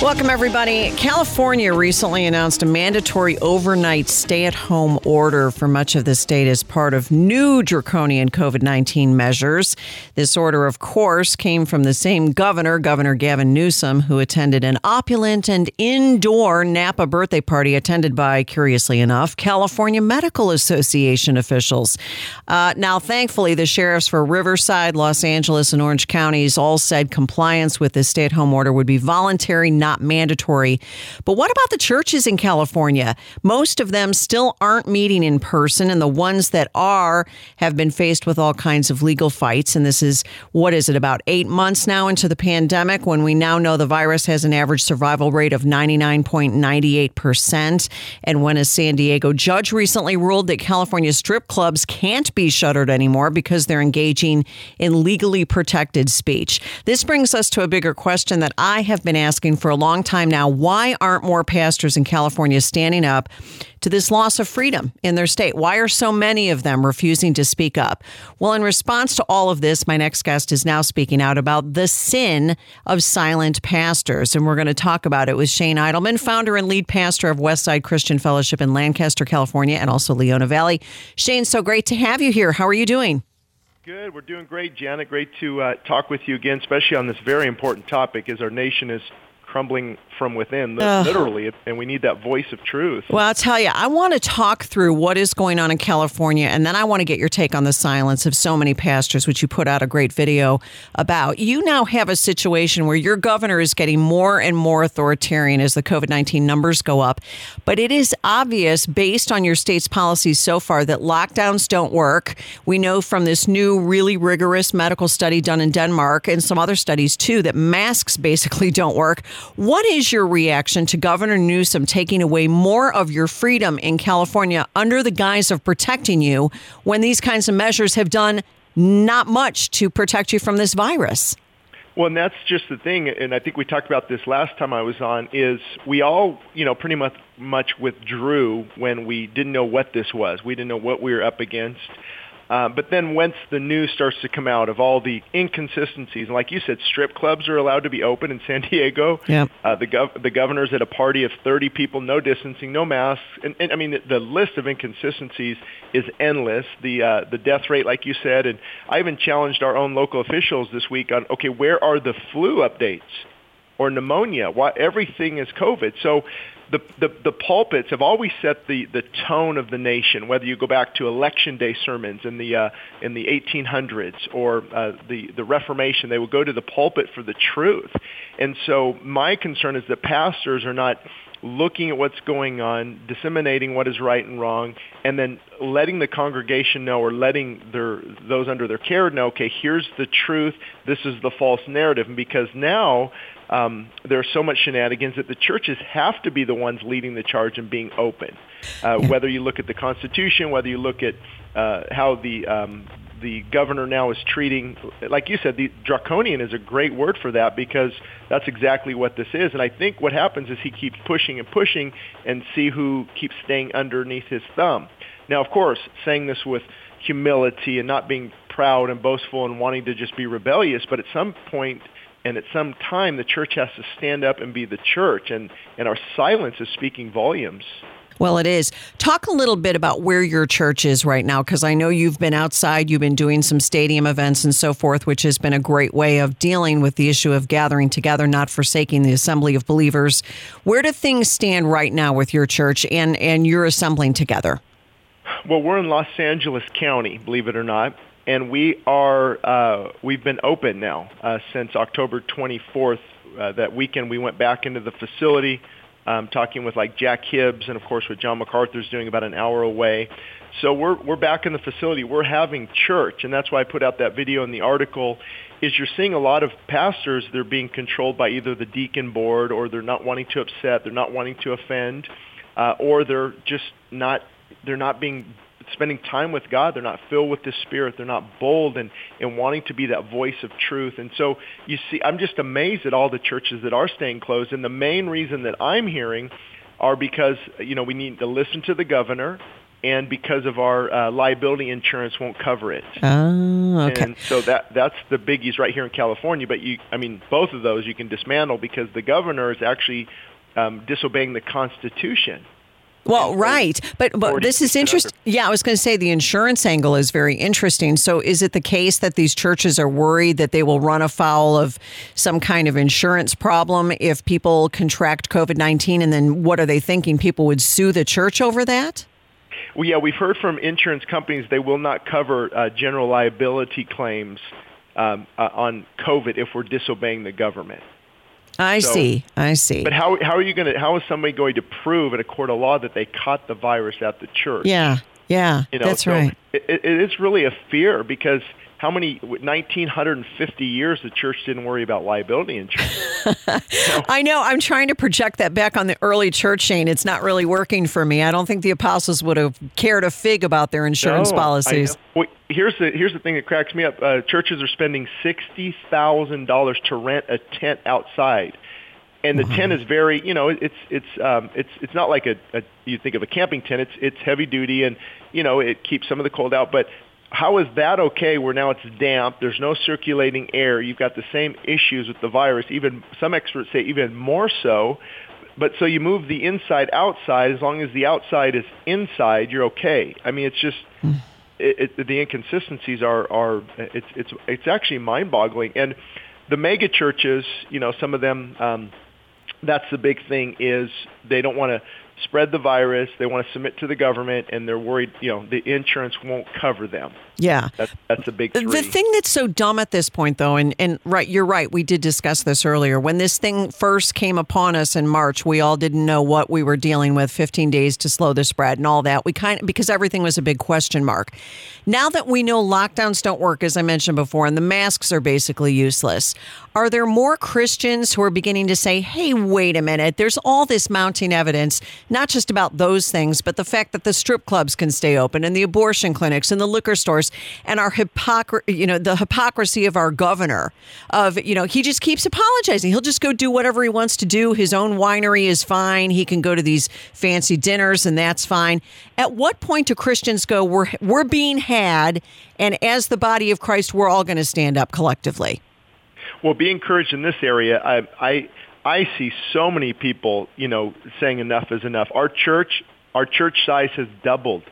Welcome, everybody. California recently announced a mandatory overnight stay at home order for much of the state as part of new draconian COVID 19 measures. This order, of course, came from the same governor, Governor Gavin Newsom, who attended an opulent and indoor Napa birthday party attended by, curiously enough, California Medical Association officials. Uh, now, thankfully, the sheriffs for Riverside, Los Angeles, and Orange counties all said compliance with the stay at home order would be voluntary, not not mandatory. But what about the churches in California? Most of them still aren't meeting in person, and the ones that are have been faced with all kinds of legal fights. And this is, what is it, about eight months now into the pandemic when we now know the virus has an average survival rate of 99.98%. And when a San Diego judge recently ruled that California strip clubs can't be shuttered anymore because they're engaging in legally protected speech. This brings us to a bigger question that I have been asking for a long time now. Why aren't more pastors in California standing up to this loss of freedom in their state? Why are so many of them refusing to speak up? Well, in response to all of this, my next guest is now speaking out about the sin of silent pastors. And we're going to talk about it with Shane Idleman, founder and lead pastor of Westside Christian Fellowship in Lancaster, California, and also Leona Valley. Shane, so great to have you here. How are you doing? Good. We're doing great, Janet. Great to uh, talk with you again, especially on this very important topic as our nation is crumbling from within, literally, and we need that voice of truth. Well, I'll tell you, I want to talk through what is going on in California, and then I want to get your take on the silence of so many pastors, which you put out a great video about. You now have a situation where your governor is getting more and more authoritarian as the COVID 19 numbers go up, but it is obvious based on your state's policies so far that lockdowns don't work. We know from this new, really rigorous medical study done in Denmark and some other studies too that masks basically don't work. What is your reaction to Governor Newsom taking away more of your freedom in California under the guise of protecting you when these kinds of measures have done not much to protect you from this virus? Well, and that's just the thing, and I think we talked about this last time I was on. Is we all, you know, pretty much much withdrew when we didn't know what this was. We didn't know what we were up against. Uh, but then once the news starts to come out of all the inconsistencies, and like you said, strip clubs are allowed to be open in San Diego. Yeah. Uh, the gov- the governor's at a party of 30 people, no distancing, no masks, and, and I mean the, the list of inconsistencies is endless. The uh, the death rate, like you said, and I even challenged our own local officials this week on okay, where are the flu updates? or pneumonia. Why everything is COVID. So the, the, the pulpits have always set the, the tone of the nation, whether you go back to election day sermons in the, uh, in the 1800s or uh, the, the Reformation, they would go to the pulpit for the truth. And so my concern is that pastors are not looking at what's going on, disseminating what is right and wrong, and then letting the congregation know or letting their those under their care know, okay, here's the truth, this is the false narrative. And because now um, there's so much shenanigans that the churches have to be the ones leading the charge and being open. Uh. Whether you look at the Constitution, whether you look at uh, how the um, the governor now is treating, like you said, the draconian is a great word for that because that's exactly what this is. And I think what happens is he keeps pushing and pushing and see who keeps staying underneath his thumb. Now, of course, saying this with humility and not being proud and boastful and wanting to just be rebellious, but at some point and at some time the church has to stand up and be the church and and our silence is speaking volumes well, it is. Talk a little bit about where your church is right now, because I know you've been outside, you've been doing some stadium events and so forth, which has been a great way of dealing with the issue of gathering together, not forsaking the assembly of believers. Where do things stand right now with your church and, and you're assembling together? Well, we're in Los Angeles County, believe it or not, and we are uh, we've been open now uh, since October 24th. Uh, that weekend, we went back into the facility. um, talking with like Jack Hibbs, and of course with John MacArthur's doing about an hour away. So we're we're back in the facility. We're having church, and that's why I put out that video in the article. Is you're seeing a lot of pastors they're being controlled by either the deacon board or they're not wanting to upset, they're not wanting to offend, uh, or they're just not they're not being spending time with God. They're not filled with the Spirit. They're not bold and, and wanting to be that voice of truth. And so you see, I'm just amazed at all the churches that are staying closed. And the main reason that I'm hearing are because, you know, we need to listen to the governor and because of our uh, liability insurance won't cover it. Oh, okay. And so that that's the biggies right here in California. But you, I mean, both of those you can dismantle because the governor is actually um, disobeying the Constitution. Well, right, but but this is interesting. Yeah, I was going to say the insurance angle is very interesting. So, is it the case that these churches are worried that they will run afoul of some kind of insurance problem if people contract COVID nineteen, and then what are they thinking? People would sue the church over that. Well, yeah, we've heard from insurance companies they will not cover uh, general liability claims um, uh, on COVID if we're disobeying the government. I So- see. I see. But how how are you going to how is somebody going to prove in a court of law that they caught the virus at the church? yeah, yeah, You know, that's so right. It, it is really a fear because how many 1950 years the church didn't worry about liability insurance. I know. I'm trying to project that back on the early church, Shane. It's not really working for me. I don't think the apostles would have cared a fig about their insurance No, policies. Well, here's the here's the thing that cracks me up. Uh, churches are spending sixty thousand dollars to rent a tent outside, and the tent is very you know it's it's um, it's it's not like a, a you think of a camping tent. It's it's heavy duty and you know it keeps some of the cold out, but. How is that okay where now it's damp, there's no circulating air, you've got the same issues with the virus, even some experts say even more so, but so you move the inside outside. As long as the outside is inside, you're okay. I mean, it's just it, it, the inconsistencies are are it's it's it's actually mind-boggling. And the mega churches, you know, some of them. Um, that's the big thing is they don't want to spread the virus. They want to submit to the government, and they're worried. You know, the insurance won't cover them. Yeah. That's that's the big three. The thing that's so dumb at this point, though, and, and right, you're right. We did discuss this earlier. When this thing first came upon us in March, we all didn't know what we were dealing with. 15 days to slow the spread and all that. We kind of because everything was a big question mark. Now that we know lockdowns don't work, as I mentioned before, and the masks are basically useless, are there more Christians who are beginning to say, "Hey, wait a minute. There's all this mounting evidence, not just about those things, but the fact that the strip clubs can stay open and the abortion clinics and the liquor stores and our hypocrisy, you know, the hypocrisy of our governor of, you know, he just keeps apologizing. He'll just go do whatever he wants to do. His own winery is fine. He can go to these fancy dinners and that's fine. At what point do Christians go, we're, we're being had and as the body of Christ, we're all going to stand up collectively? Well, be encouraged in this area. I, I I see so many people, you know, saying enough is enough. Our church, our church size has doubled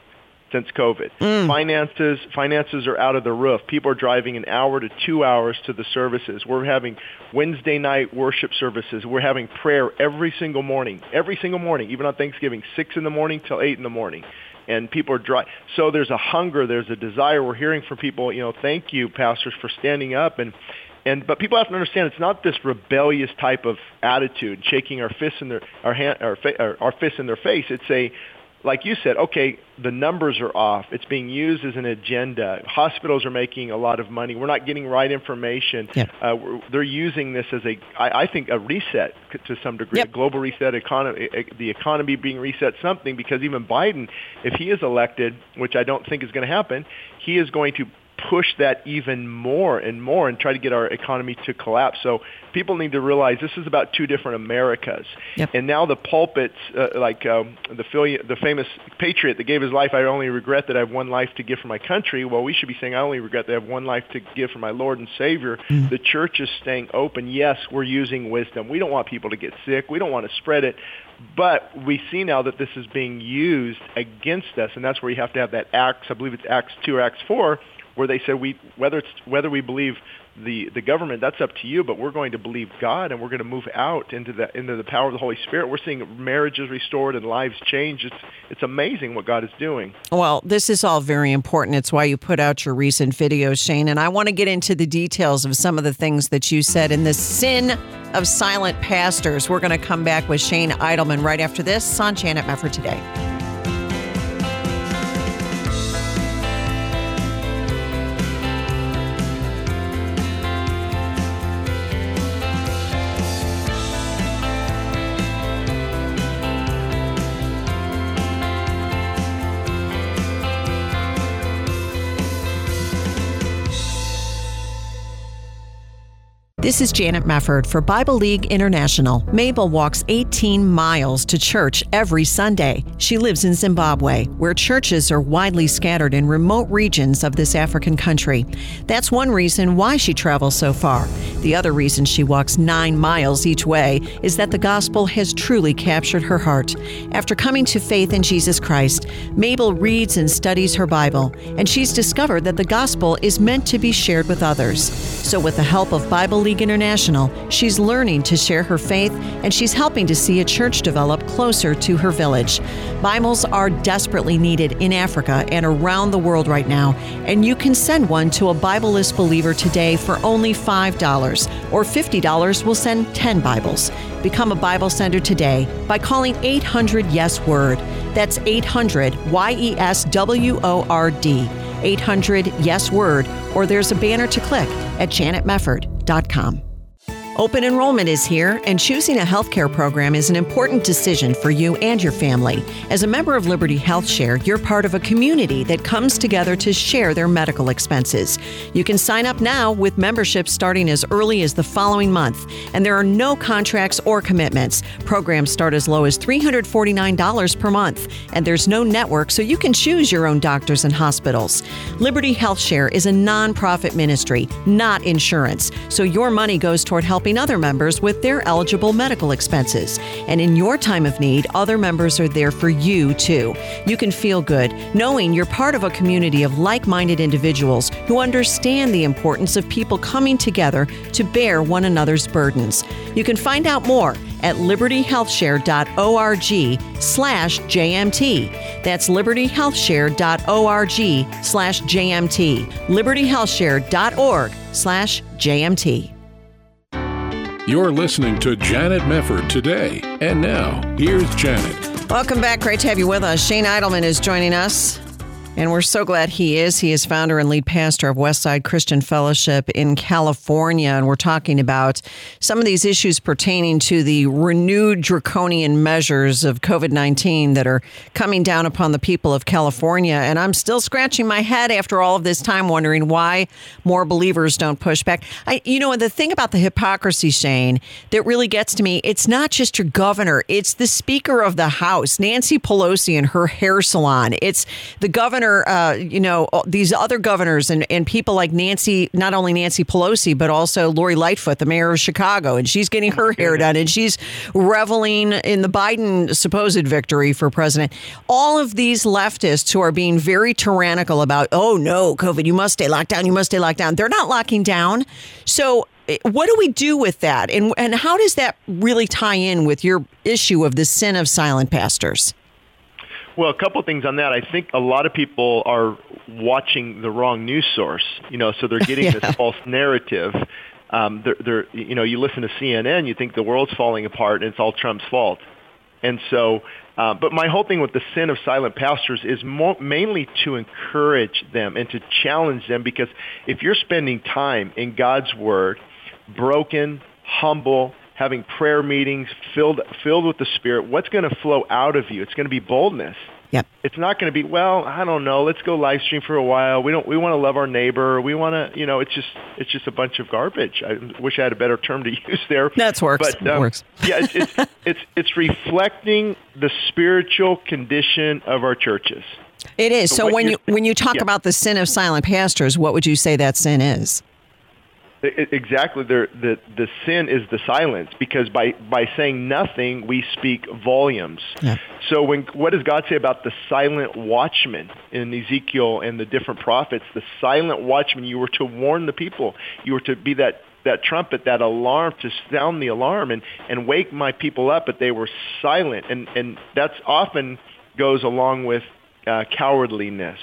since COVID. Mm. Finances finances are out of the roof. People are driving an hour to two hours to the services. We're having Wednesday night worship services. We're having prayer every single morning, every single morning, even on Thanksgiving, six in the morning till eight in the morning. And people are dry. So there's a hunger, there's a desire. We're hearing from people, you know, thank you, pastors, for standing up and and but people have to understand it's not this rebellious type of attitude, shaking our fists in their our hand our, fa- our, our fists in their face. It's a like you said, okay, the numbers are off. It's being used as an agenda. Hospitals are making a lot of money. We're not getting right information. Yep. Uh, we're, they're using this as a, I, I think, a reset to some degree, Yep. a global reset, economy, the economy being reset, something. Because even Biden, if he is elected, which I don't think is going to happen, he is going to push that even more and more and try to get our economy to collapse. So people need to realize this is about two different Americas. Yep. And now the pulpits, uh, like um, the, fili- the famous patriot that gave his life, I only regret that I have one life to give for my country. Well, we should be saying, I only regret that I have one life to give for my Lord and Savior. The church is staying open. Yes, we're using wisdom. We don't want people to get sick. We don't want to spread it. But we see now that this is being used against us, and that's where you have to have that Acts, I believe it's Acts 2 or Acts 4, where they said we whether it's whether we believe the the government that's up to you but we're going to believe God and we're going to move out into the into the power of the Holy Spirit we're seeing marriages restored and lives changed it's it's amazing what God is doing Well, this is all very important. It's why you put out your recent videos, Shane. And I want to get into the details of some of the things that you said in the Sin of silent pastors. We're going to come back with Shane Idleman right after this on Janet Mefford today. This is Janet Mefford for Bible League International. Mabel walks 18 miles to church every Sunday. She lives in Zimbabwe, where churches are widely scattered in remote regions of this African country. That's one reason why she travels so far. The other reason she walks nine miles each way is that the gospel has truly captured her heart. After coming to faith in Jesus Christ, Mabel reads and studies her Bible, and she's discovered that the gospel is meant to be shared with others. So, with the help of Bible League International, she's learning to share her faith and she's helping to see a church develop closer to her village. Bibles are desperately needed in Africa and around the world right now, and you can send one to a Bibleless believer today for only $5 or $50 will send 10 Bibles. Become a Bible sender today by calling 800 Yes Word. That's 800 Y E S W O R D. 800 Yes Word, or there's a banner to click at janetmefford.com. Open enrollment is here, and choosing a healthcare program is an important decision for you and your family. As a member of Liberty Health Share, you're part of a community that comes together to share their medical expenses. You can sign up now with membership starting as early as the following month, and there are no contracts or commitments. Programs start as low as $349 per month, and there's no network, so you can choose your own doctors and hospitals. Liberty Health Share is a nonprofit ministry, not insurance, so your money goes toward helping helping other members with their eligible medical expenses. And in your time of need, other members are there for you too. You can feel good knowing you're part of a community of like minded individuals who understand the importance of people coming together to bear one another's burdens. You can find out more at libertyhealthshare.org slash JMT. That's libertyhealthshare.org slash JMT. libertyhealthshare.org slash JMT. You're listening to Janet Mefford today. And now, here's Janet. Welcome back. Great to have you with us. Shane Idleman is joining us. And we're so glad he is. He is founder and lead pastor of Westside Christian Fellowship in California. And we're talking about some of these issues pertaining to the renewed draconian measures of COVID 19 that are coming down upon the people of California. And I'm still scratching my head after all of this time, wondering why more believers don't push back. I, you know, the thing about the hypocrisy, Shane, that really gets to me, it's not just your governor, it's the Speaker of the House, Nancy Pelosi, and her hair salon. It's the governor governor, uh, you know, these other governors and, and people like Nancy, not only Nancy Pelosi, but also Lori Lightfoot, the mayor of Chicago, and she's getting her hair done and she's reveling in the Biden supposed victory for president. All of these leftists who are being very tyrannical about, oh no, COVID, you must stay locked down, you must stay locked down. They're not locking down. So eh, what do we do with that? And, and how does that really tie in with your issue of the sin of silent pastors? Well, a couple of things on that. I think a lot of people are watching the wrong news source. You know, so they're getting yeah. this false narrative. Um, they're, they're, you know, you listen to CNN, you think the world's falling apart and it's all Trump's fault. And so, uh, but my whole thing with the sin of silent pastors is more, mainly to encourage them and to challenge them because if you're spending time in God's Word, broken, humble, having prayer meetings filled filled with the Spirit, what's going to flow out of you? It's going to be boldness. Yep. It's not going to be well. I don't know. Let's go live stream for a while. We don't. We want to love our neighbor. We want to. You know, it's just it's just a bunch of garbage. I wish I had a better term to use there. That's works. But um, works. yeah, it's, it's it's it's reflecting the spiritual condition of our churches. It is. So, so when you when you talk yeah. about the sin of silent pastors, what would you say that sin is? Exactly. The, the, the sin is the silence because by, by saying nothing, we speak volumes. Yeah. So when, what does God say about the silent watchman in Ezekiel and the different prophets? The silent watchman, you were to warn the people. You were to be that, that trumpet, that alarm, to sound the alarm and, and wake my people up, but they were silent. And, and that's often goes along with uh, cowardliness.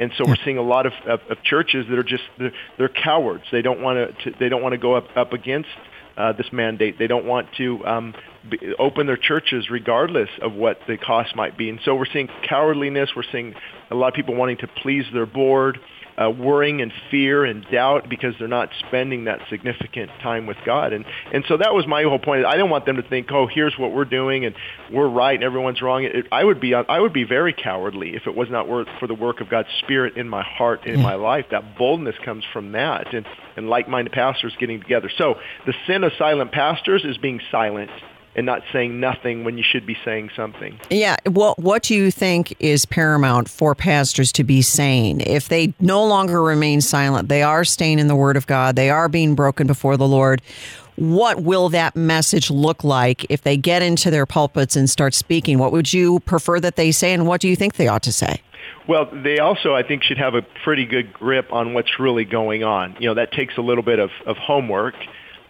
And so we're seeing a lot of, of, of churches that are just they're, they're cowards. They don't want to they don't want to go up up against uh, this mandate. They don't want to um, be, open their churches regardless of what the cost might be. And so we're seeing cowardliness. We're seeing a lot of people wanting to please their board uh, worrying and fear and doubt because they're not spending that significant time with God. And and so that was my whole point. I didn't want them to think, oh, here's what we're doing and we're right and everyone's wrong. It, I would be I would be very cowardly if it was not worth for the work of God's Spirit in my heart and in my life. That boldness comes from that and and like-minded pastors getting together. So the sin of silent pastors is being silent and not saying nothing when you should be saying something. Yeah. Well, what do you think is paramount for pastors to be saying? If they no longer remain silent, they are staying in the Word of God, they are being broken before the Lord. What will that message look like if they get into their pulpits and start speaking? What would you prefer that they say, and what do you think they ought to say? Well, they also, I think, should have a pretty good grip on what's really going on. You know, that takes a little bit of, of homework.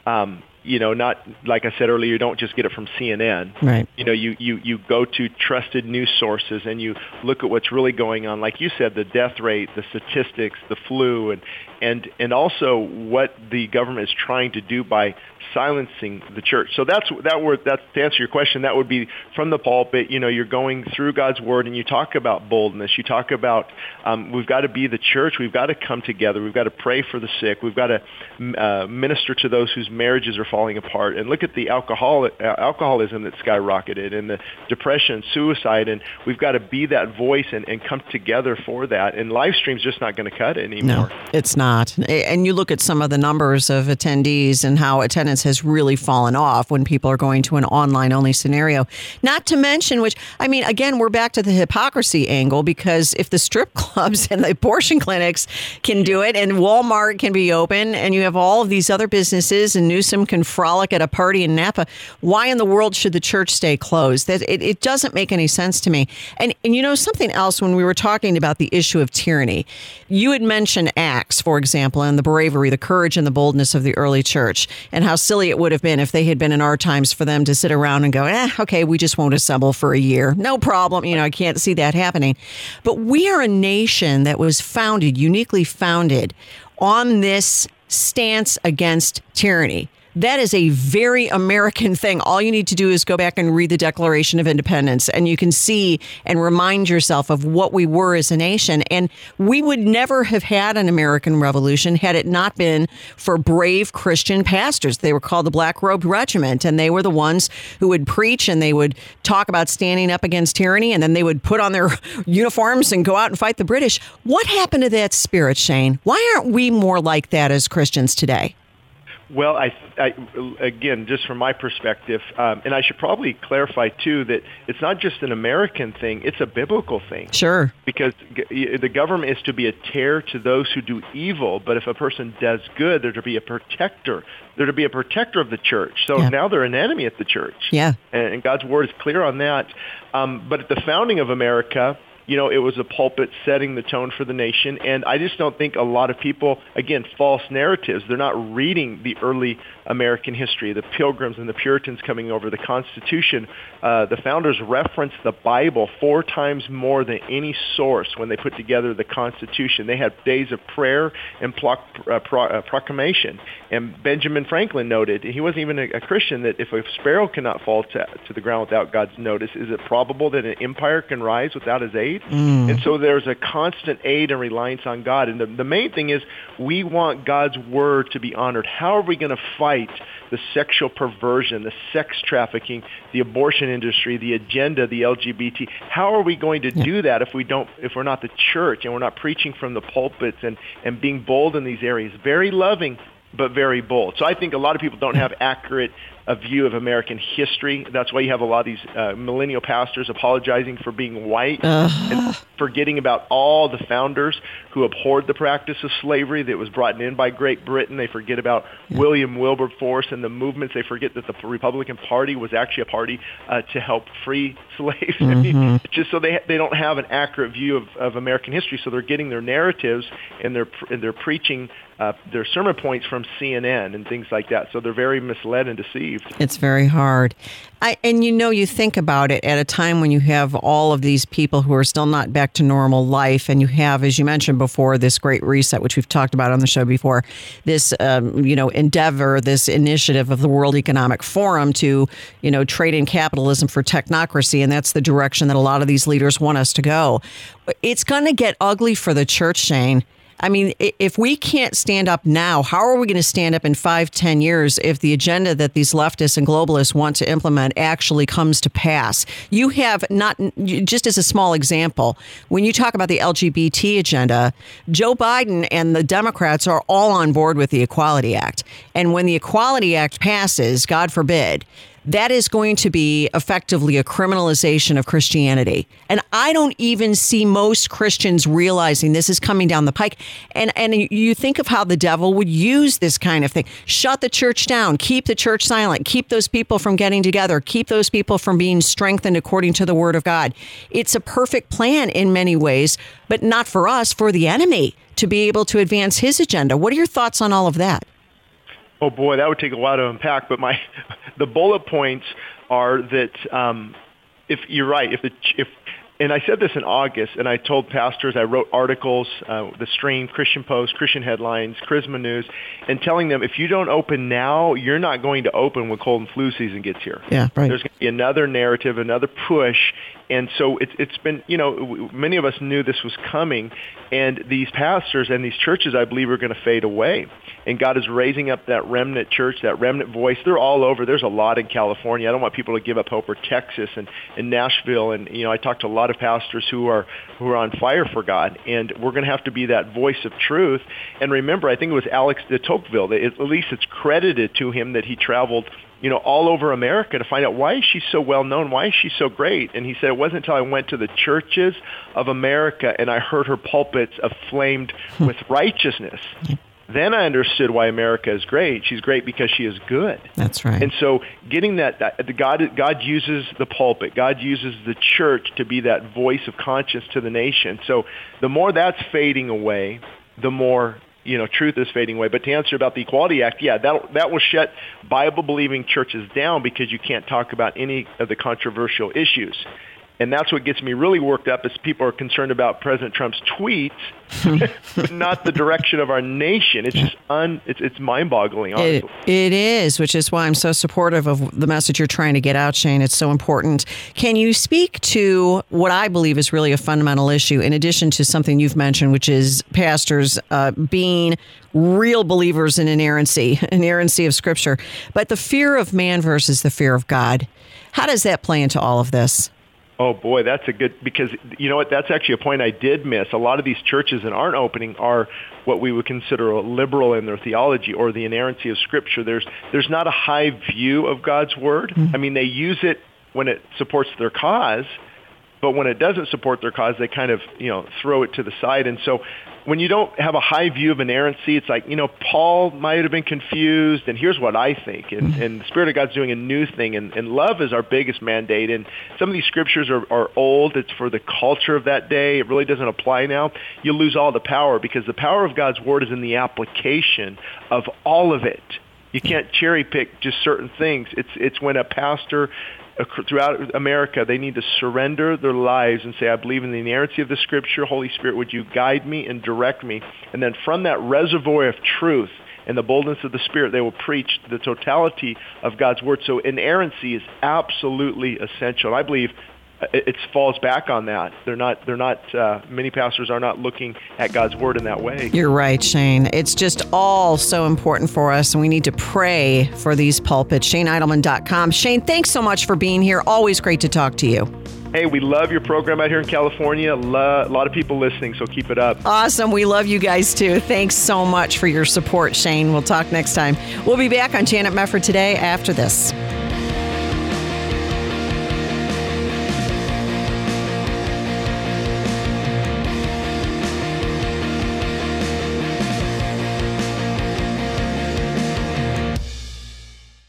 Um, you know, not like I said earlier, you don't just get it from CNN. Right. You know, you, you, you go to trusted news sources and you look at what's really going on. Like you said, the death rate, the statistics, the flu, and, and, and also what the government is trying to do by silencing the church. So that's that word that's to answer your question. That would be from the pulpit. You know, you're going through God's word and you talk about boldness. You talk about um, we've got to be the church. We've got to come together. We've got to pray for the sick. We've got to uh, minister to those whose marriages are falling apart. And look at the alcohol uh, alcoholism that skyrocketed and the depression, suicide, and we've got to be that voice and, and come together for that. And live stream's just not going to cut it anymore. No, it's not. And you look at some of the numbers of attendees and how attendance has really fallen off when people are going to an online only scenario. Not to mention, which I mean, again, we're back to the hypocrisy angle because if the strip clubs and the abortion clinics can do it and Walmart can be open and you have all of these other businesses and Newsom can frolic at a party in Napa, why in the world should the church stay closed? That it, it doesn't make any sense to me. And and you know something else when we were talking about the issue of tyranny, you had mentioned Acts, for example, and the bravery, the courage, and the boldness of the early church, and how silly it would have been if they had been in our times for them to sit around and go, eh, okay, we just won't assemble for a year. No problem. You know, I can't see that happening. But we are a nation that was founded, uniquely founded on this stance against tyranny. That is a very American thing. All you need to do is go back and read the Declaration of Independence, and you can see and remind yourself of what we were as a nation. And we would never have had an American Revolution had it not been for brave Christian pastors. They were called the Black Robed Regiment, and they were the ones who would preach and they would talk about standing up against tyranny, and then they would put on their uniforms and go out and fight the British. What happened to that spirit, Shane? Why aren't we more like that as Christians today? Well, I, I again, just from my perspective, um, and I should probably clarify too that it's not just an American thing; it's a biblical thing. Sure. Because g- the government is to be a terror to those who do evil, but if a person does good, they're to be a protector. They're to be a protector of the church. So Yeah. now they're an enemy at the church. Yeah. and, and God's word is clear on that. Um, but at the founding of America, you know, it was a pulpit setting the tone for the nation, and I just don't think a lot of people, again, false narratives. They're not reading the early American history, the Pilgrims and the Puritans coming over, the Constitution. Uh, the founders referenced the Bible four times more than any source when they put together the Constitution. They had days of prayer and ploc- uh, pro- uh, proclamation. And Benjamin Franklin noted, he wasn't even a, a Christian, that if a sparrow cannot fall to, to the ground without God's notice, is it probable that an empire can rise without his aid? Mm. And so there's a constant aid and reliance on God. And the, the main thing is we want God's word to be honored. How are we going to fight the sexual perversion, the sex trafficking, the abortion industry, the agenda, the LGBT? How are we going to do that if we don't, if we're not the church and we're not preaching from the pulpits and, and being bold in these areas? Very loving, but very bold. So I think a lot of people don't have accurate a view of American history. That's why you have a lot of these uh, millennial pastors apologizing for being white and forgetting about all the founders who abhorred the practice of slavery that was brought in by Great Britain. They forget about William Wilberforce and the movements. They forget that the Republican Party was actually a party uh, to help free slaves. I mean, just so they they don't have an accurate view of, of American history. So they're getting their narratives and they're and they're preaching uh, their sermon points from CNN and things like that. So they're very misled and deceived. It's very hard. I, and you know, you think about it at a time when you have all of these people who are still not back to normal life, and you have, as you mentioned before, this great reset, which we've talked about on the show before, this um, you know endeavor, this initiative of the World Economic Forum to you know trade in capitalism for technocracy, and that's the direction that a lot of these leaders want us to go. It's going to get ugly for the church, Shane. I mean, if we can't stand up now, how are we going to stand up in five, ten years if the agenda that these leftists and globalists want to implement actually comes to pass? You have not, just as a small example, when you talk about the LGBT agenda, Joe Biden and the Democrats are all on board with the Equality Act. And when the Equality Act passes, God forbid, that is going to be effectively a criminalization of Christianity. And I don't even see most Christians realizing this is coming down the pike. And and you think of how the devil would use this kind of thing. Shut the church down, keep the church silent, keep those people from getting together, keep those people from being strengthened according to the word of God. It's a perfect plan in many ways, but not for us, for the enemy to be able to advance his agenda. What are your thoughts on all of that? Oh boy, that would take a while to unpack. But my, the bullet points are that um, if you're right, if the if and I said this in August, and I told pastors, I wrote articles, uh, the Stream, Christian Post, Christian Headlines, Charisma News, and telling them if you don't open now, you're not going to open when cold and flu season gets here. Yeah, right. There's going to be another narrative, another push, and so it's it's been you know many of us knew this was coming, and these pastors and these churches I believe are going to fade away and God is raising up that remnant church, that remnant voice. They're all over. There's a lot in California. I don't want people to give up hope or Texas and, and Nashville. And you know, I talked to a lot of pastors who are who are on fire for God, and we're going to have to be that voice of truth. And remember, I think it was Alex de Tocqueville. At least it's credited to him that he traveled you know, all over America to find out why is she so well known? Why is she so great? And he said it wasn't until I went to the churches of America and I heard her pulpits aflamed hmm. with righteousness then I understood why America is great. She's great because she is good. That's right. And so getting that, that God, God uses the pulpit. God uses the church to be that voice of conscience to the nation. So the more that's fading away, the more you know truth is fading away. But to answer about the Equality Act, yeah, that that will shut Bible believing churches down because you can't talk about any of the controversial issues. And that's what gets me really worked up is people are concerned about President Trump's tweets, but not the direction of our nation. It's just un, it's, it's mind-boggling, it, it is, which is why I'm so supportive of the message you're trying to get out, Shane. It's so important. Can you speak to what I believe is really a fundamental issue, in addition to something you've mentioned, which is pastors uh, being real believers in inerrancy, inerrancy of Scripture, but the fear of man versus the fear of God. How does that play into all of this? Oh boy, that's a good because you know what? That's actually a point I did miss. A lot of these churches that aren't opening are what we would consider a liberal in their theology or the inerrancy of Scripture. There's there's not a high view of God's word. Mm-hmm. I mean, they use it when it supports their cause, but when it doesn't support their cause, they kind of you know throw it to the side. And so when you don't have a high view of inerrancy, it's like, you know, Paul might have been confused, and here's what I think. And, mm-hmm. and the Spirit of God's doing a new thing, and, and love is our biggest mandate. And some of these scriptures are, are old. It's for the culture of that day. It really doesn't apply now. You'll lose all the power because the power of God's Word is in the application of all of it. You can't cherry pick just certain things. It's it's when a pastor throughout America, they need to surrender their lives and say, I believe in the inerrancy of the Scripture. Holy Spirit, would you guide me and direct me? And then from that reservoir of truth and the boldness of the Spirit, they will preach the totality of God's Word. So inerrancy is absolutely essential. I believe it, falls back on that. They're not. They're not. Uh, many pastors are not looking at God's word in that way. You're right, Shane. It's just all so important for us, and we need to pray for these pulpits. ShaneIdleman.com. Shane, thanks so much for being here. Always great to talk to you. Hey, we love your program out here in California. A lot of people listening, so keep it up. Awesome. We love you guys too. Thanks so much for your support, Shane. We'll talk next time. We'll be back on Janet Mefford today after this.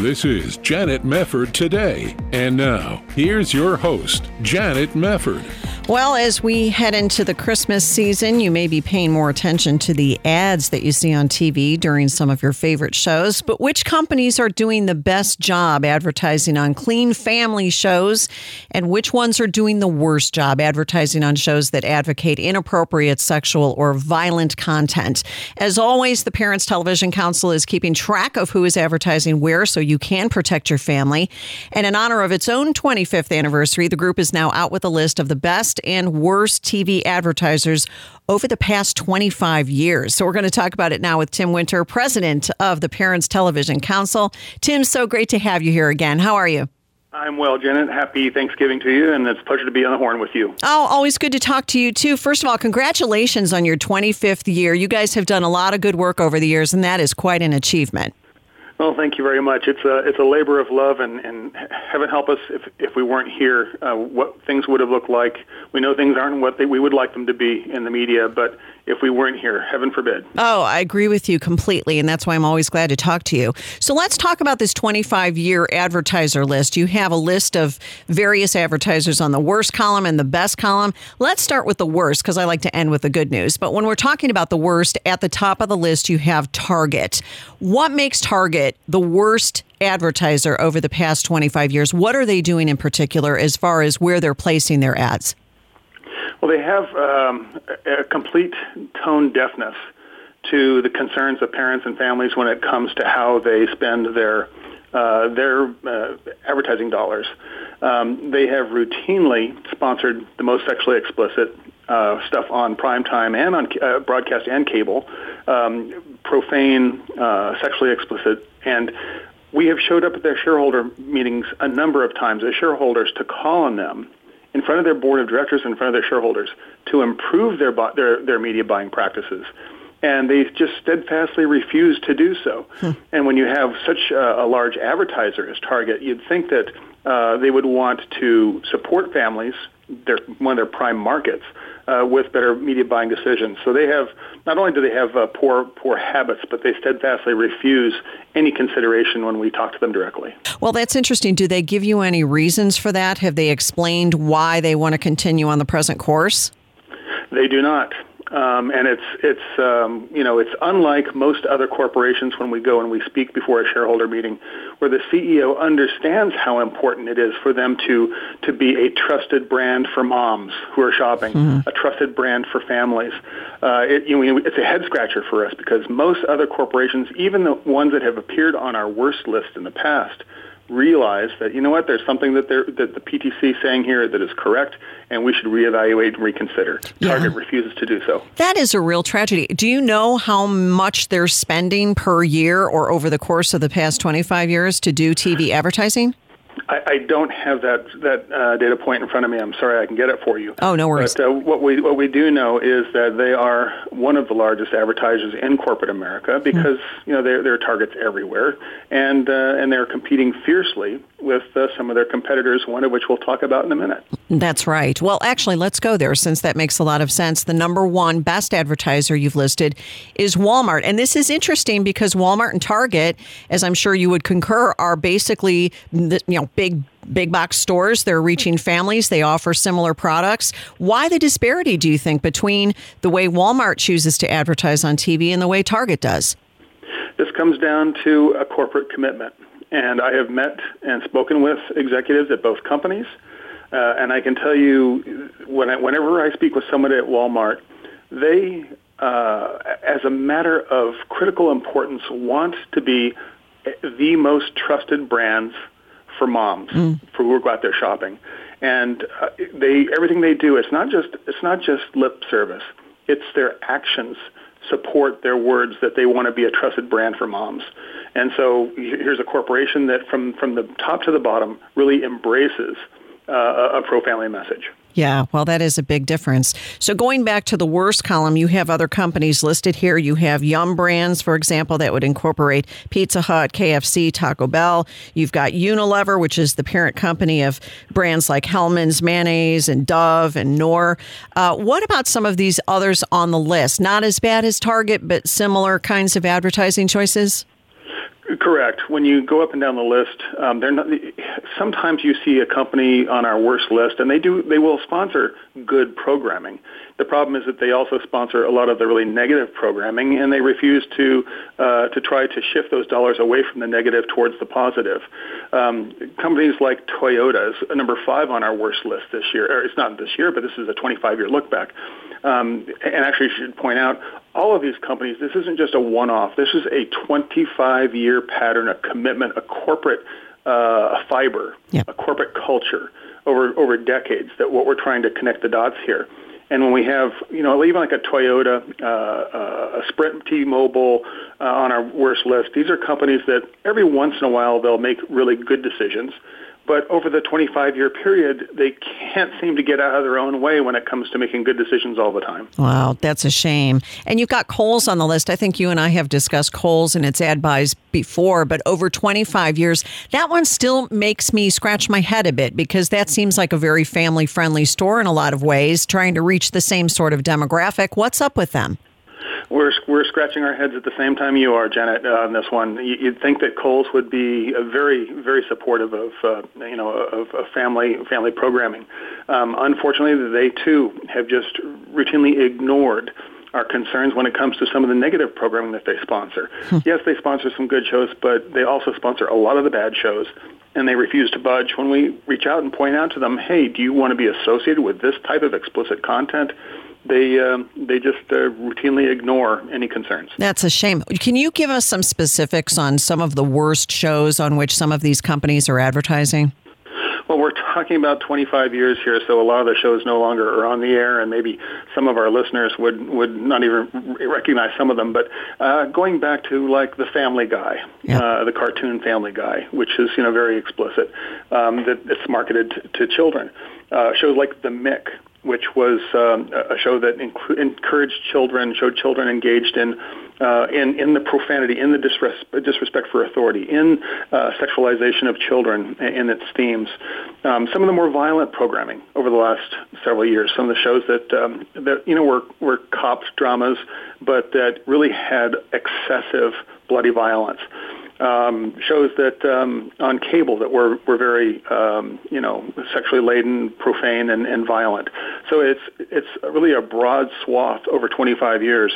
This is Janet Mefford Today. And now, here's your host, Janet Mefford. Well, as we head into the Christmas season, you may be paying more attention to the ads that you see on TV during some of your favorite shows. But which companies are doing the best job advertising on clean family shows, and which ones are doing the worst job advertising on shows that advocate inappropriate sexual or violent content? As always, the Parents Television Council is keeping track of who is advertising where so can protect your family. And in honor of its own 25th anniversary, the group is now out with a list of the best and worst TV advertisers over the past 25 years. So we're going to talk about it now with Tim Winter, president of the Parents Television Council. Tim, so great to have you here again. How are you? I'm well, Janet. Happy Thanksgiving to you, and it's a pleasure to be on the horn with you. Oh, always good to talk to you, too. First of all, congratulations on your 25th year. You guys have done a lot of good work over the years, and that is quite an achievement. Well, thank you very much. It's a it's a labor of love, and, and heaven help us if if we weren't here, uh, what things would have looked like. We know things aren't what they, we would like them to be in the media, but if we weren't here, heaven forbid. Oh, I agree with you completely, and that's why I'm always glad to talk to you. So let's talk about this 25 year advertiser list. You have a list of various advertisers on the worst column and the best column. Let's start with the worst because I like to end with the good news. But when we're talking about the worst, at the top of the list, you have Target. What makes Target the worst advertiser over the past 25 years? What are they doing in particular as far as where they're placing their ads? Well, they have um, a complete tone deafness to the concerns of parents and families when it comes to how they spend their uh, their uh, advertising dollars. Um, they have routinely sponsored the most sexually explicit uh, stuff on prime time and on uh, broadcast and cable, um, profane, uh, sexually explicit, and we have showed up at their shareholder meetings a number of times as shareholders to call on them in front of their board of directors, in front of their shareholders, to improve their, their, their media buying practices. And they just steadfastly refuse to do so. Hmm. And when you have such a, a, large advertiser as Target, you'd think that uh, they would want to support families, their, one of their prime markets, uh, with better media buying decisions. So they have not only do they have uh, poor poor habits, but they steadfastly refuse any consideration when we talk to them directly. Well, that's interesting. Do they give you any reasons for that? Have they explained why they want to continue on the present course? They do not. Um, and it's it's um, you know it's unlike most other corporations when we go and we speak before a shareholder meeting, where the CEO understands how important it is for them to to be a trusted brand for moms who are shopping, mm-hmm. a trusted brand for families. Uh, it, you know, it's a head scratcher for us because most other corporations, even the ones that have appeared on our worst list in the past, realize that you know what there's something that that the PTC is saying here that is correct and we should reevaluate and reconsider. Yeah. Target refuses to do so. That is a real tragedy. Do you know how much they're spending per year or over the course of the past 25 years to do TV advertising? I, I don't have that that uh, data point in front of me. I'm sorry, I can get it for you. Oh, no worries. But uh, what we what we do know is that they are one of the largest advertisers in corporate America hmm. because mm-hmm. you know they're, they're targets everywhere, and uh, and they're competing fiercely with uh, some of their competitors. One of which we'll talk about in a minute. That's right. Well, actually, let's go there since that makes a lot of sense. The number one best advertiser you've listed is Walmart, and this is interesting because Walmart and Target, as I'm sure you would concur, are basically you know big big box stores. They're reaching families. They offer similar products. Why the disparity, do you think, between the way Walmart chooses to advertise on TV and the way Target does? This comes down to a corporate commitment. And I have met and spoken with executives at both companies. Uh, and I can tell you, when I, whenever I speak with somebody at Walmart, they, uh, as a matter of critical importance, want to be the most trusted brands for moms mm. for who go out there shopping, and uh, they everything they do it's not just it's not just lip service. It's their actions support their words that they want to be a trusted brand for moms. And so here's a corporation that from from the top to the bottom really embraces uh, a pro family message. Yeah, well, that is a big difference. So, going back to the worst column, you have other companies listed here. You have Yum Brands, for example, that would incorporate Pizza Hut, KFC, Taco Bell. You've got Unilever, which is the parent company of brands like Hellmann's Mayonnaise and Dove and Knorr. Uh, what about some of these others on the list? Not as bad as Target, but similar kinds of advertising choices? Correct. When you go up and down the list, um, they're not. Sometimes you see a company on our worst list, and they do. They will sponsor good programming. The problem is that they also sponsor a lot of the really negative programming, and they refuse to uh, to try to shift those dollars away from the negative towards the positive. Um, companies like Toyota is number five on our worst list this year. Or it's not this year, but this is a 25-year look back. Um, and actually, should point out, all of these companies, this isn't just a one-off. This is a 25-year pattern, a commitment, a corporate uh, fiber, yep. a corporate culture over over decades. That what we're trying to connect the dots here. And when we have, you know, even like a Toyota, uh, uh, a Sprint, T-Mobile uh, on our worst list, these are companies that every once in a while they'll make really good decisions but over the 25 year period, they can't seem to get out of their own way when it comes to making good decisions all the time. Wow, that's a shame. And you've got Kohl's on the list. I think you and I have discussed Kohl's and its ad buys before, but over 25 years, that one still makes me scratch my head a bit because that seems like a very family friendly store in a lot of ways, trying to reach the same sort of demographic. What's up with them? We're we're scratching our heads at the same time you are, Janet, uh, on this one. You'd think that Kohl's would be very very supportive of uh, you know of, of family family programming. Um, unfortunately, they too have just routinely ignored our concerns when it comes to some of the negative programming that they sponsor. Hmm. Yes, they sponsor some good shows, but they also sponsor a lot of the bad shows, and they refuse to budge when we reach out and point out to them, hey, do you want to be associated with this type of explicit content? They uh, they just uh, routinely ignore any concerns. That's a shame. Can you give us some specifics on some of the worst shows on which some of these companies are advertising? Well, we're talking about 25 years here, so a lot of the shows no longer are on the air, and maybe some of our listeners would would not even recognize some of them. But uh, going back to like the Family Guy, yep. uh, the cartoon Family Guy, which is you know very explicit, um, that it's marketed to, to children. Uh, shows like The Mick, which was um, a show that inc- encouraged children, showed children engaged in uh, in, in the profanity, in the disres- disrespect for authority, in uh, sexualization of children in its themes. Um, some of the more violent programming over the last several years, some of the shows that um, that you know were were cop dramas, but that really had excessive bloody violence um, shows that um, on cable that were were very um, you know sexually laden, profane, and, and violent. So it's it's really a broad swath over 25 years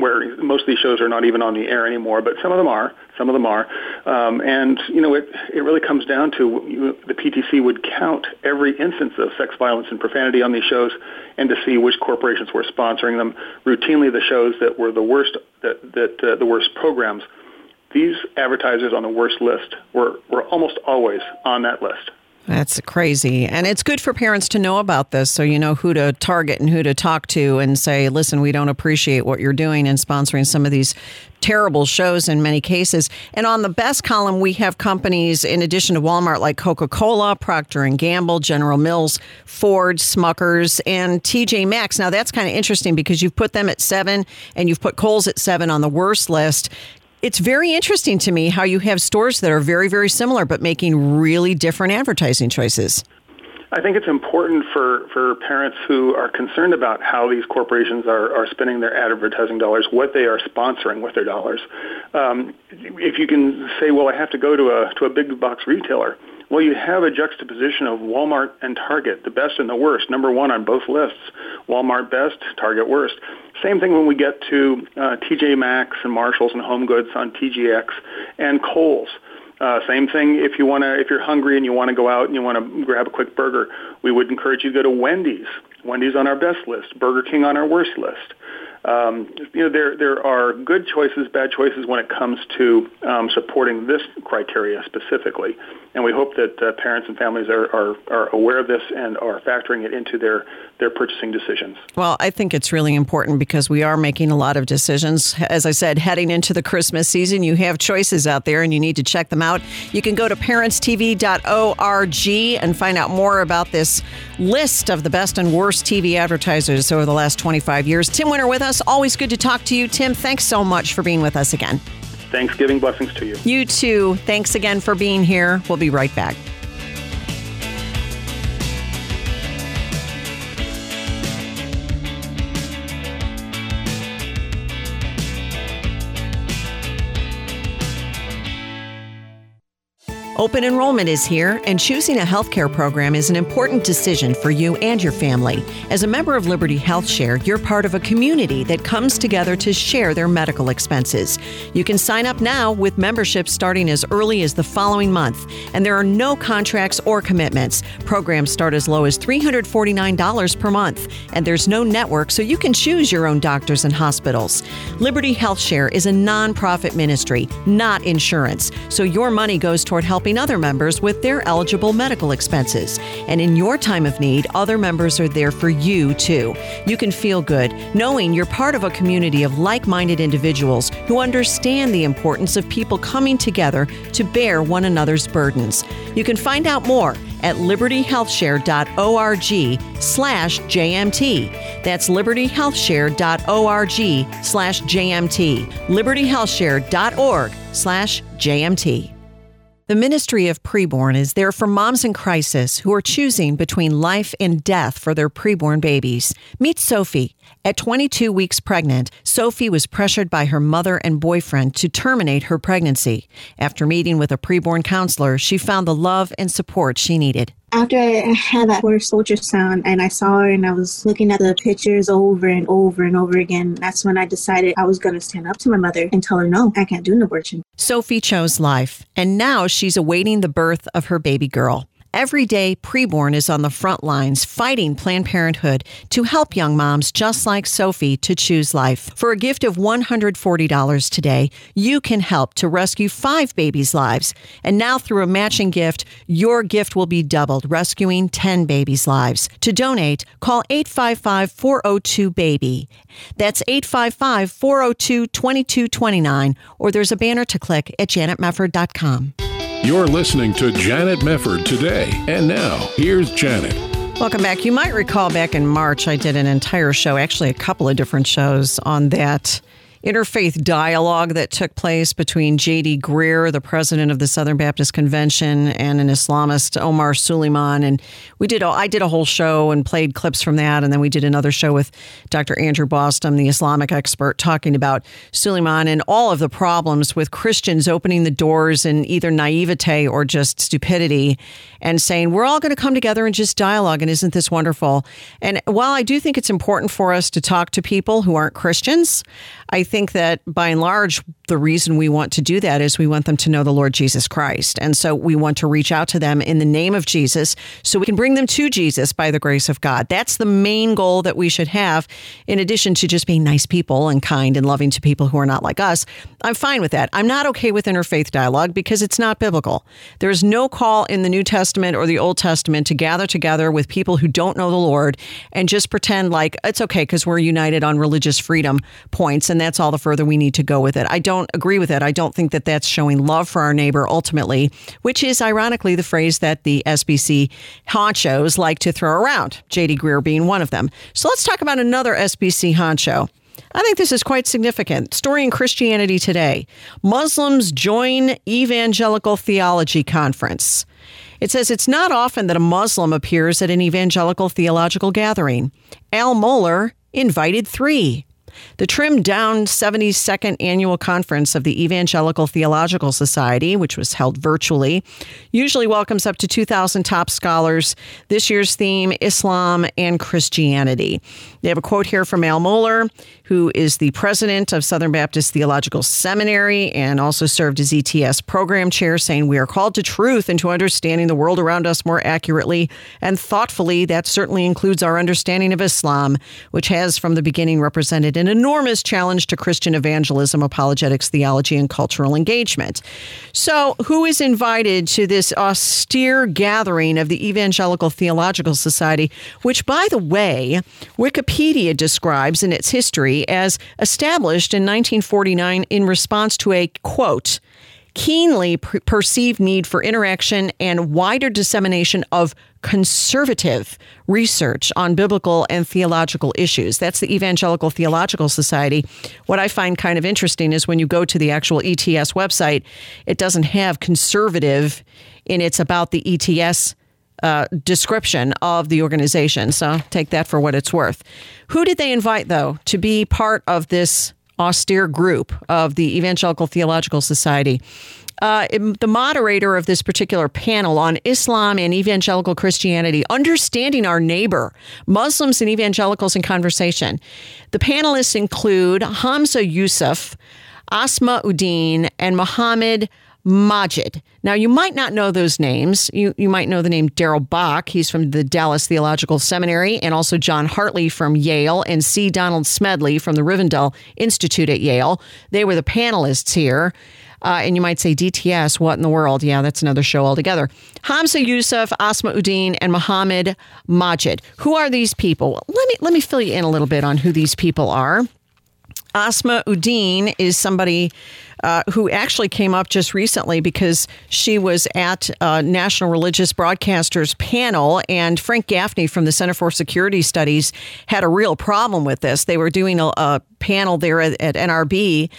where most of these shows are not even on the air anymore, but some of them are. Some of them are, um, and you know it. It really comes down to you, the PTC would count every instance of sex violence and profanity on these shows, and to see which corporations were sponsoring them. Routinely, the shows that were the worst, that that uh, the worst programs these advertisers on the worst list were, were almost always on that list. That's crazy. And it's good for parents to know about this so you know who to target and who to talk to and say, listen, we don't appreciate what you're doing and sponsoring some of these terrible shows in many cases. And on the best column, we have companies in addition to Walmart like Coca-Cola, Procter and Gamble, General Mills, Ford, Smuckers, and TJ Maxx. Now that's kind of interesting because you've put them at 7 and you've put Kohl's at 7 on the worst list it's very interesting to me how you have stores that are very, very similar but making really different advertising choices. I think it's important for, for parents who are concerned about how these corporations are, are spending their advertising dollars, what they are sponsoring with their dollars. Um, if you can say, well, I have to go to a, to a big box retailer, well, you have a juxtaposition of Walmart and Target, the best and the worst, number one on both lists. Walmart best, Target worst. Same thing when we get to uh, TJ Maxx and Marshalls and Home Goods on TJX and Kohl's. Uh, same thing if you want to, if you're hungry and you want to go out and you want to grab a quick burger, we would encourage you to go to Wendy's. Wendy's on our best list, Burger King on our worst list. Um, you know, there there are good choices, bad choices when it comes to um, supporting this criteria specifically, and we hope that uh, parents and families are, are, are aware of this and are factoring it into their their purchasing decisions. Well, I think it's really important because we are making a lot of decisions. As I said, heading into the Christmas season, you have choices out there, and you need to check them out. You can go to parentstv.org and find out more about this list of the best and worst TV advertisers over the last 25 years. Tim Winter with us us. Always good to talk to you. Tim, thanks so much for being with us again. Thanksgiving blessings to you. You too. Thanks again for being here. We'll be right back. Open enrollment is here, and choosing a healthcare program is an important decision for you and your family. As a member of Liberty Health Share, you're part of a community that comes together to share their medical expenses. You can sign up now with membership starting as early as the following month, and there are no contracts or commitments. Programs start as low as $349 per month, and there's no network, so you can choose your own doctors and hospitals. Liberty Health Share is a nonprofit ministry, not insurance, so your money goes toward helping helping other members with their eligible medical expenses. And in your time of need, other members are there for you too. You can feel good knowing you're part of a community of like minded individuals who understand the importance of people coming together to bear one another's burdens. You can find out more at libertyhealthshare.org slash JMT. That's libertyhealthshare.org slash JMT. libertyhealthshare.org slash JMT. The Ministry of Preborn is there for moms in crisis who are choosing between life and death for their preborn babies. Meet Sophie. At 22 weeks pregnant, Sophie was pressured by her mother and boyfriend to terminate her pregnancy. After meeting with a preborn counselor, she found the love and support she needed after I had that first ultrasound and I saw her and I was looking at the pictures over and over and over again, that's when I decided I was going to stand up to my mother and tell her, no, I can't do an abortion. Sophie chose life, and now she's awaiting the birth of her baby girl. Every day, Preborn is on the front lines fighting Planned Parenthood to help young moms just like Sophie to choose life. For a gift of $140 today, you can help to rescue five babies' lives. And now, through a matching gift, your gift will be doubled, rescuing 10 babies' lives. To donate, call 855 402 BABY. That's 855 402 2229, or there's a banner to click at janetmefford.com. You're listening to Janet Mefford today. And now, here's Janet. Welcome back. You might recall back in March, I did an entire show, actually, a couple of different shows on that interfaith dialogue that took place between J.D. Greear, the president of the Southern Baptist Convention, and an Islamist, Omar Suleiman. And we did, I did a whole show and played clips from that. And then we did another show with Dr. Andrew Bostom, the Islamic expert, talking about Suleiman and all of the problems with Christians opening the doors in either naivete or just stupidity and saying, we're all going to come together and just dialogue. And isn't this wonderful? And while I do think it's important for us to talk to people who aren't Christians, I think that by and large, the reason we want to do that is we want them to know the Lord Jesus Christ. And so we want to reach out to them in the name of Jesus so we can bring them to Jesus by the grace of God. That's the main goal that we should have, in addition to just being nice people and kind and loving to people who are not like us. I'm fine with that. I'm not okay with interfaith dialogue because it's not biblical. There is no call in the New Testament or the Old Testament to gather together with people who don't know the Lord and just pretend like it's okay because we're united on religious freedom points and that's all the further we need to go with it. I don't don't agree with it. I don't think that that's showing love for our neighbor ultimately, which is ironically the phrase that the SBC honchos like to throw around, J.D. Greear being one of them. So let's talk about another SBC honcho. I think this is quite significant. Story in Christianity Today Muslims join Evangelical Theology Conference. It says it's not often that a Muslim appears at an evangelical theological gathering. Al Mohler invited three. The trimmed down 72nd annual conference of the Evangelical Theological Society, which was held virtually, usually welcomes up to 2,000 top scholars. This year's theme Islam and Christianity. They have a quote here from Al Mohler, who is the president of Southern Baptist Theological Seminary and also served as ETS program chair, saying, We are called to truth and to understanding the world around us more accurately and thoughtfully. That certainly includes our understanding of Islam, which has from the beginning represented an enormous challenge to Christian evangelism, apologetics, theology, and cultural engagement. So, who is invited to this austere gathering of the Evangelical Theological Society, which, by the way, Wikipedia describes in its history as established in 1949 in response to a quote, keenly per- perceived need for interaction and wider dissemination of conservative research on biblical and theological issues. That's the Evangelical Theological Society. What I find kind of interesting is when you go to the actual ETS website, it doesn't have conservative in its about the ETS uh, description of the organization. So take that for what it's worth. Who did they invite, though, to be part of this austere group of the Evangelical Theological Society. Uh, the moderator of this particular panel on Islam and evangelical Christianity, understanding our neighbor, Muslims and evangelicals in conversation. The panelists include Hamza Yusuf, Asma Uddin, and Muhammad Majid. Now, you might not know those names. You, you might know the name Darrell Bock. He's from the Dallas Theological Seminary, and also John Hartley from Yale, and C. Donald Smedley from the Rivendell Institute at Yale. They were the panelists here. Uh, and you might say, DTS, what in the world? Yeah, that's another show altogether. Hamza Yusuf, Asma Uddin, and Muhammad Majid. Who are these people? Let me, let me fill you in a little bit on who these people are. Asma Uddin is somebody uh, who actually came up just recently because she was at a National Religious Broadcasters panel, and Frank Gaffney from the Center for Security Studies had a real problem with this. They were doing a, a panel there at, at NRB,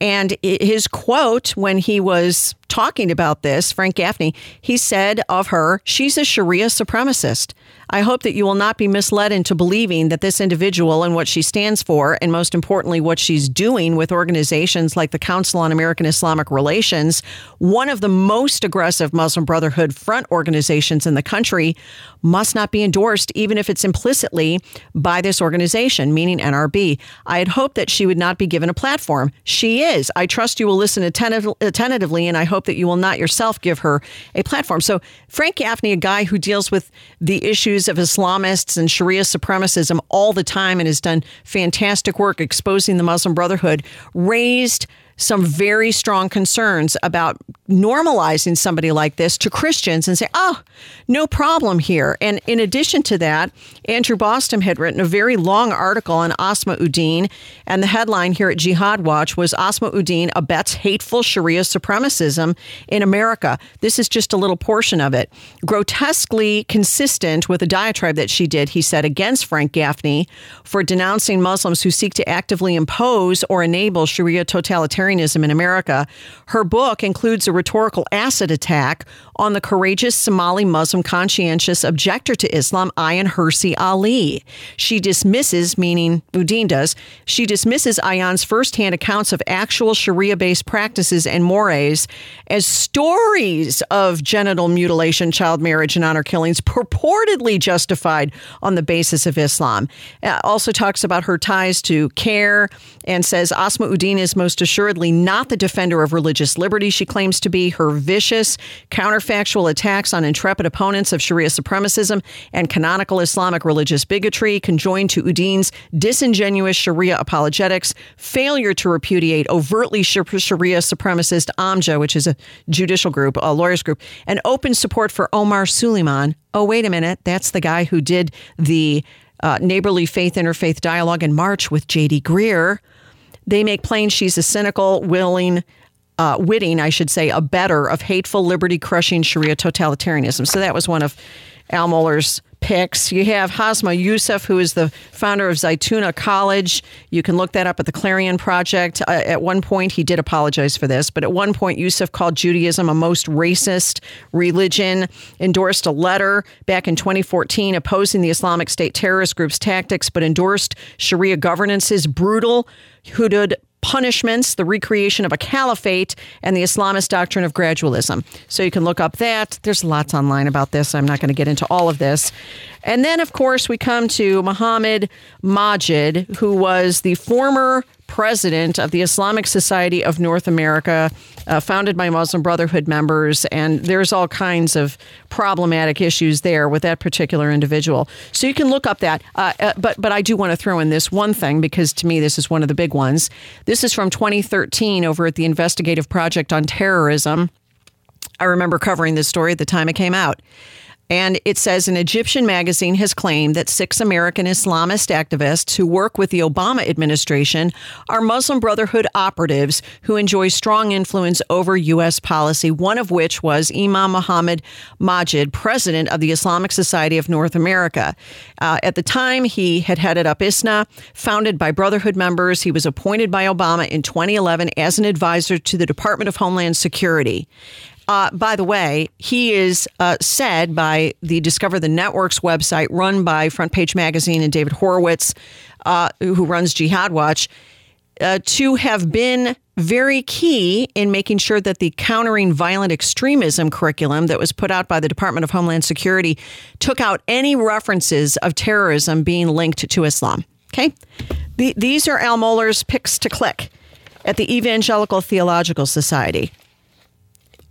and his quote when he was talking about this, Frank Gaffney, he said of her, she's a Sharia supremacist. I hope that you will not be misled into believing that this individual and what she stands for, and most importantly, what she's doing with organizations like the Council on American Islamic Relations, one of the most aggressive Muslim Brotherhood front organizations in the country, must not be endorsed, even if it's implicitly by this organization, meaning NRB. I had hoped that she would not be given a platform. She is. I trust you will listen attentive, attentively, and I hope that you will not yourself give her a platform. So, Frank Gaffney, a guy who deals with the issues of Islamists and Sharia supremacism all the time and has done fantastic work exposing the Muslim Brotherhood, raised some very strong concerns about normalizing somebody like this to Christians and say, oh, no problem here. And in addition to that, Andrew Bostom had written a very long article on Asma Uddin, and the headline here at Jihad Watch was Asma Uddin abets hateful Sharia supremacism in America. This is just a little portion of it. Grotesquely consistent with a diatribe that she did, he said, against Frank Gaffney for denouncing Muslims who seek to actively impose or enable Sharia totalitarianism in America. Her book includes a rhetorical acid attack on the courageous Somali Muslim conscientious objector to Islam, Ayaan Hirsi Ali. She dismisses, meaning Uddin does, she dismisses Ayaan's firsthand accounts of actual Sharia based practices and mores as stories of genital mutilation, child marriage, and honor killings purportedly justified on the basis of Islam. Uh, also talks about her ties to CAIR and says Asma Uddin is most assuredly not the defender of religious liberty she claims to be. Her vicious, counterfactual attacks on intrepid opponents of Sharia supremacism and canonical Islamic religious bigotry conjoined to Uddin's disingenuous Sharia apologetics, failure to repudiate overtly Sharia supremacist AMJA, which is a judicial group, a lawyers group, and open support for Omar Suleiman. Oh, wait a minute. That's the guy who did the uh, neighborly faith interfaith dialogue in March with J.D. Greear. They make plain she's a cynical, willing, uh, witting, I should say, a better of hateful, liberty crushing Sharia totalitarianism. So that was one of Al Mohler's picks. You have Hamza Yusuf, who is the founder of Zaytuna College. You can look that up at the Clarion Project. Uh, at one point, he did apologize for this, but at one point, Yusuf called Judaism a most racist religion, endorsed a letter back in 2014 opposing the Islamic State terrorist group's tactics, but endorsed Sharia governance's brutal hudud punishments, the recreation of a caliphate, and the Islamist doctrine of gradualism. So you can look up that. There's lots online about this. I'm not going to get into all of this. And then, of course, we come to Muhammad Majid, who was the former president of the Islamic Society of North America, uh, founded by Muslim Brotherhood members, and there's all kinds of problematic issues there with that particular individual. So you can look up that. Uh, uh, but but I do want to throw in this one thing because to me this is one of the big ones. This is from 2013 over at the Investigative Project on Terrorism. I remember covering this story at the time it came out. And it says an Egyptian magazine has claimed that six American Islamist activists who work with the Obama administration are Muslim Brotherhood operatives who enjoy strong influence over U.S. policy, one of which was Imam Muhammad Majid, president of the Islamic Society of North America. Uh, at the time, he had headed up ISNA, founded by Brotherhood members. He was appointed by Obama in 2011 as an advisor to the Department of Homeland Security. Uh, by the way, he is uh, said by the Discover the Networks website run by Front Page Magazine and David Horowitz, uh, who runs Jihad Watch, uh, to have been very key in making sure that the countering violent extremism curriculum that was put out by the Department of Homeland Security took out any references of terrorism being linked to Islam. Okay? The, these are Al Mohler's picks to click at the Evangelical Theological Society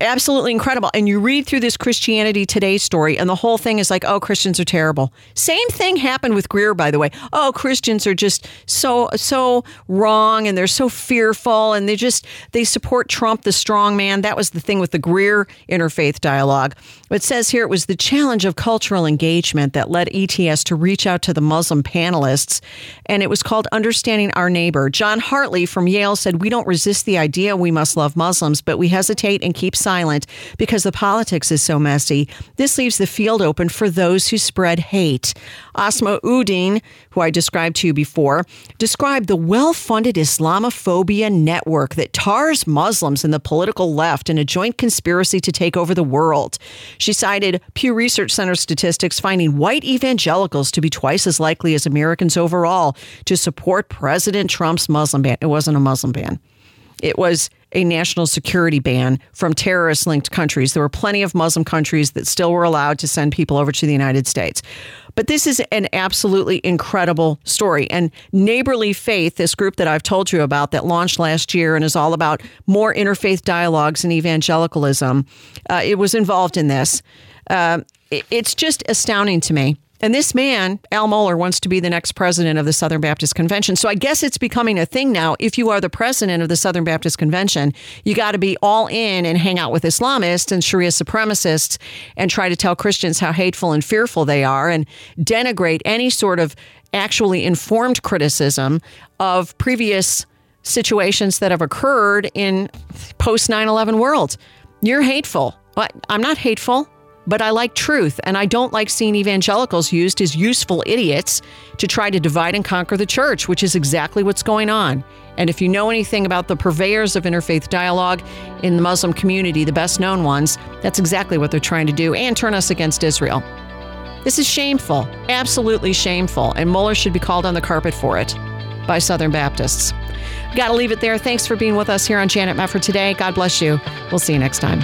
absolutely incredible. And you read through this Christianity Today story, and the whole thing is like, oh, Christians are terrible. Same thing happened with Greear, by the way. Oh, Christians are just so so wrong, and they're so fearful, and they just they support Trump, the strong man. That was the thing with the Greear interfaith dialogue. It says here it was the challenge of cultural engagement that led ETS to reach out to the Muslim panelists, and it was called Understanding Our Neighbor. John Hartley from Yale said, "We don't resist the idea we must love Muslims, but we hesitate and keep." Silent because the politics is so messy. This leaves the field open for those who spread hate. Asma Uddin, who I described to you before, described the well funded Islamophobia network that tars Muslims and the political left in a joint conspiracy to take over the world. She cited Pew Research Center statistics finding white evangelicals to be twice as likely as Americans overall to support President Trump's Muslim ban. It wasn't a Muslim ban. It was a national security ban from terrorist linked countries. There were plenty of Muslim countries that still were allowed to send people over to the United States. But this is an absolutely incredible story. And Neighborly Faith, this group that I've told you about that launched last year and is all about more interfaith dialogues and evangelicalism, uh, it was involved in this. Uh, it's just astounding to me and this man, Al Mohler, wants to be the next president of the Southern Baptist Convention. So I guess it's becoming a thing now. If you are the president of the Southern Baptist Convention, you got to be all in and hang out with Islamists and Sharia supremacists and try to tell Christians how hateful and fearful they are and denigrate any sort of actually informed criticism of previous situations that have occurred in post 9 11 world. You're hateful. But I'm not hateful but I like truth, and I don't like seeing evangelicals used as useful idiots to try to divide and conquer the church, which is exactly what's going on. And if you know anything about the purveyors of interfaith dialogue in the Muslim community, the best known ones, that's exactly what they're trying to do and turn us against Israel. This is shameful, absolutely shameful, and Mohler should be called on the carpet for it by Southern Baptists. Got to leave it there. Thanks for being with us here on Janet Mefford today. God bless you. We'll see you next time.